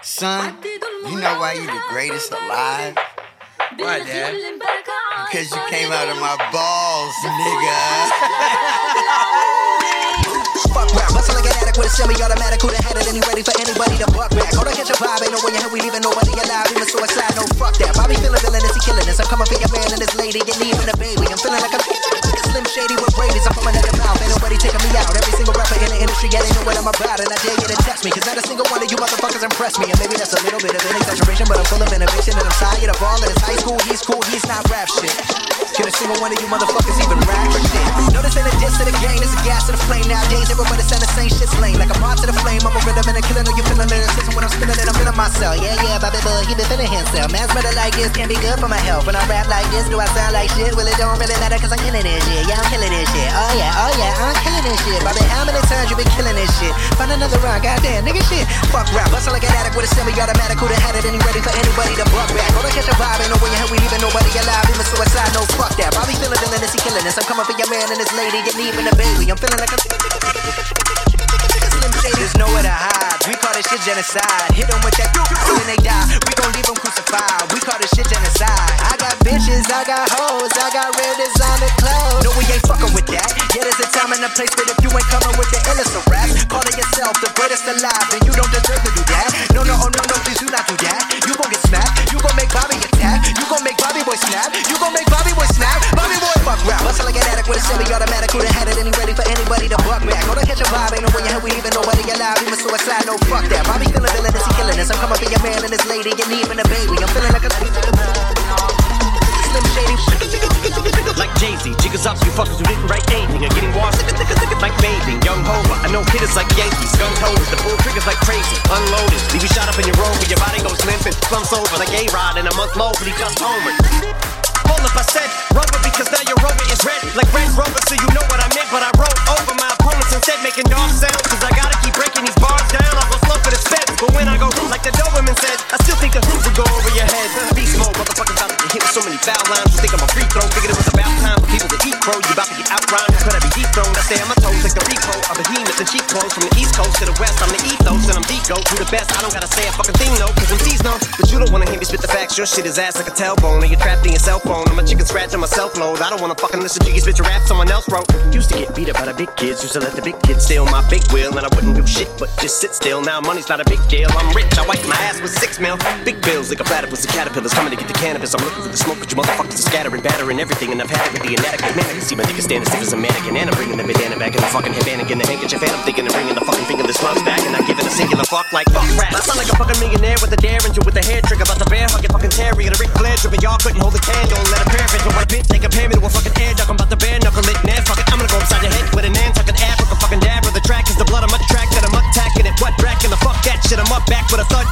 Son, you know why you the greatest alive? Why, Dad? Because you came out of my balls, nigga. Fuck rap, bustle like an addict with a semi-automatic. Who the had it? And you ready for anybody to buck back? Hold on, catch a vibe. Ain't no when you head, we leaving nobody alive. Even suicide, no fuck that. Bobby feeling villainous, he killing this. I'm coming for your man and his lady. Get me even And I dare you to test me. Cause not a single one of you motherfuckers impress me. And maybe that's a little bit of an exaggeration, but I'm full of innovation. And I'm tired of all of this high school. He's cool, he's not rap shit. Can a single one of you motherfuckers even rap shit? No, this ain't a diss to the game, this is gas to the flame. Nowadays, everybody sound the same shit's lame. Like a mod to the flame, I'm a rhythm and a killer. Know you feeling lyricism when I'm spinning myself. Yeah, yeah, Bobby Boy, he been feeling himself. Man's better like this, can't be good for my health. When I rap like this, do I sound like shit? Well, it don't really matter cause I'm killing this shit. Yeah, I'm killing this shit. Oh, yeah, oh, yeah, I'm killing this shit. Bobby, how many times you been killing this shit? Find another rhyme, goddamn, nigga shit. Fuck rap, bustle like an addict with a semi-automatic. Who the had it and he ready for anybody to buck back? Hold on, catch a vibe, ain't no way you head, we leaving nobody alive. Even suicide, no fuck that. Bobby feeling villainous, he killing this. I'm coming for your man and his lady, get me even a baby. I'm feeling like a Slim Shady. There's nowhere to hide. We call this shit genocide. Hit them with that and they die. We gon' leave them crucified. We call this shit genocide. I got bitches, I got hoes, I got real designer clothes. No, we ain't fucking with that. Yeah, there's a time and a place, but if you ain't coming with the illest of rap, calling yourself the greatest alive, then you don't back. On, catch a vibe. Ain't no way you head, we nobody alive. Even suicide, no fuck that. Bobby feeling villainous, he killing this. I'm coming for your man and his lady. Me even a baby. I'm feeling like a. Like Jay-Z, jiggers up, you fuckers who didn't write anything are getting washed like bathing. Young Hova, I know hitters like Yankees, gun holders, the pull triggers like crazy, unloaded. Leave you shot up in your rover, your body goes limping, slumps over like A-Rod in a month low, but he just homered. Hold up, I said rubber because now your rover is red, like Red Rover, so you know what I meant. But I wrote over my opponents instead, making dog sounds, cause I gotta keep breaking these bars down. I'll go slow for the sped, but when I go like the Doberman said, I still think the hoop would go over your head. Beast mode, motherfuckers about to get hit with so many foul lines. You think I'm a free throw? Figured it was about time for people to eat crow. You about to get outrhymed, could I be dethroned? I stay on my toes like the repo. I'm behemoth and cheap clothes from the east coast to the west. I'm the ethos and I'm Deco, who the best. I don't gotta say a fucking thing though, cause MCs know. But you don't wanna hear me spit the facts. Your shit is ass like a tailbone, and you're trapped in your cell phone. I'm a chicken scratch on my self load. I don't wanna fucking listen to you bitch rap someone else wrote. Used to get beat up by the big kids, used to let the big kids steal my big wheel, and I wouldn't do shit but just sit still. Now money's not a big deal. I'm rich, I wipe my ass with six mil. Big bills like a platypus and caterpillars coming to get the cannabis. I'm looking for the smoke, but you motherfuckers are scattering, battering everything, and I've had it with the inadequate man. I see my niggas standing stiff as a mannequin, and I'm bringing the bandana back in the fucking headband again, the handkerchief, and I'm thinking of bringing the fucking fingerless gloves back, and I'm giving a singular fuck like fuck rap. I sound like a fucking millionaire with a derringer with a Y'all couldn't hold a candle, let a it, but what a bitch they compare me to a fucking air duck. I'm about to bare knuckle it, man, fuck it, I'm gonna go upside your head with an Nantucket Africa fucking dab, or the track. Is the blood, I'm a track that I'm attacking it, what the fuck that shit, I'm up back with a thud.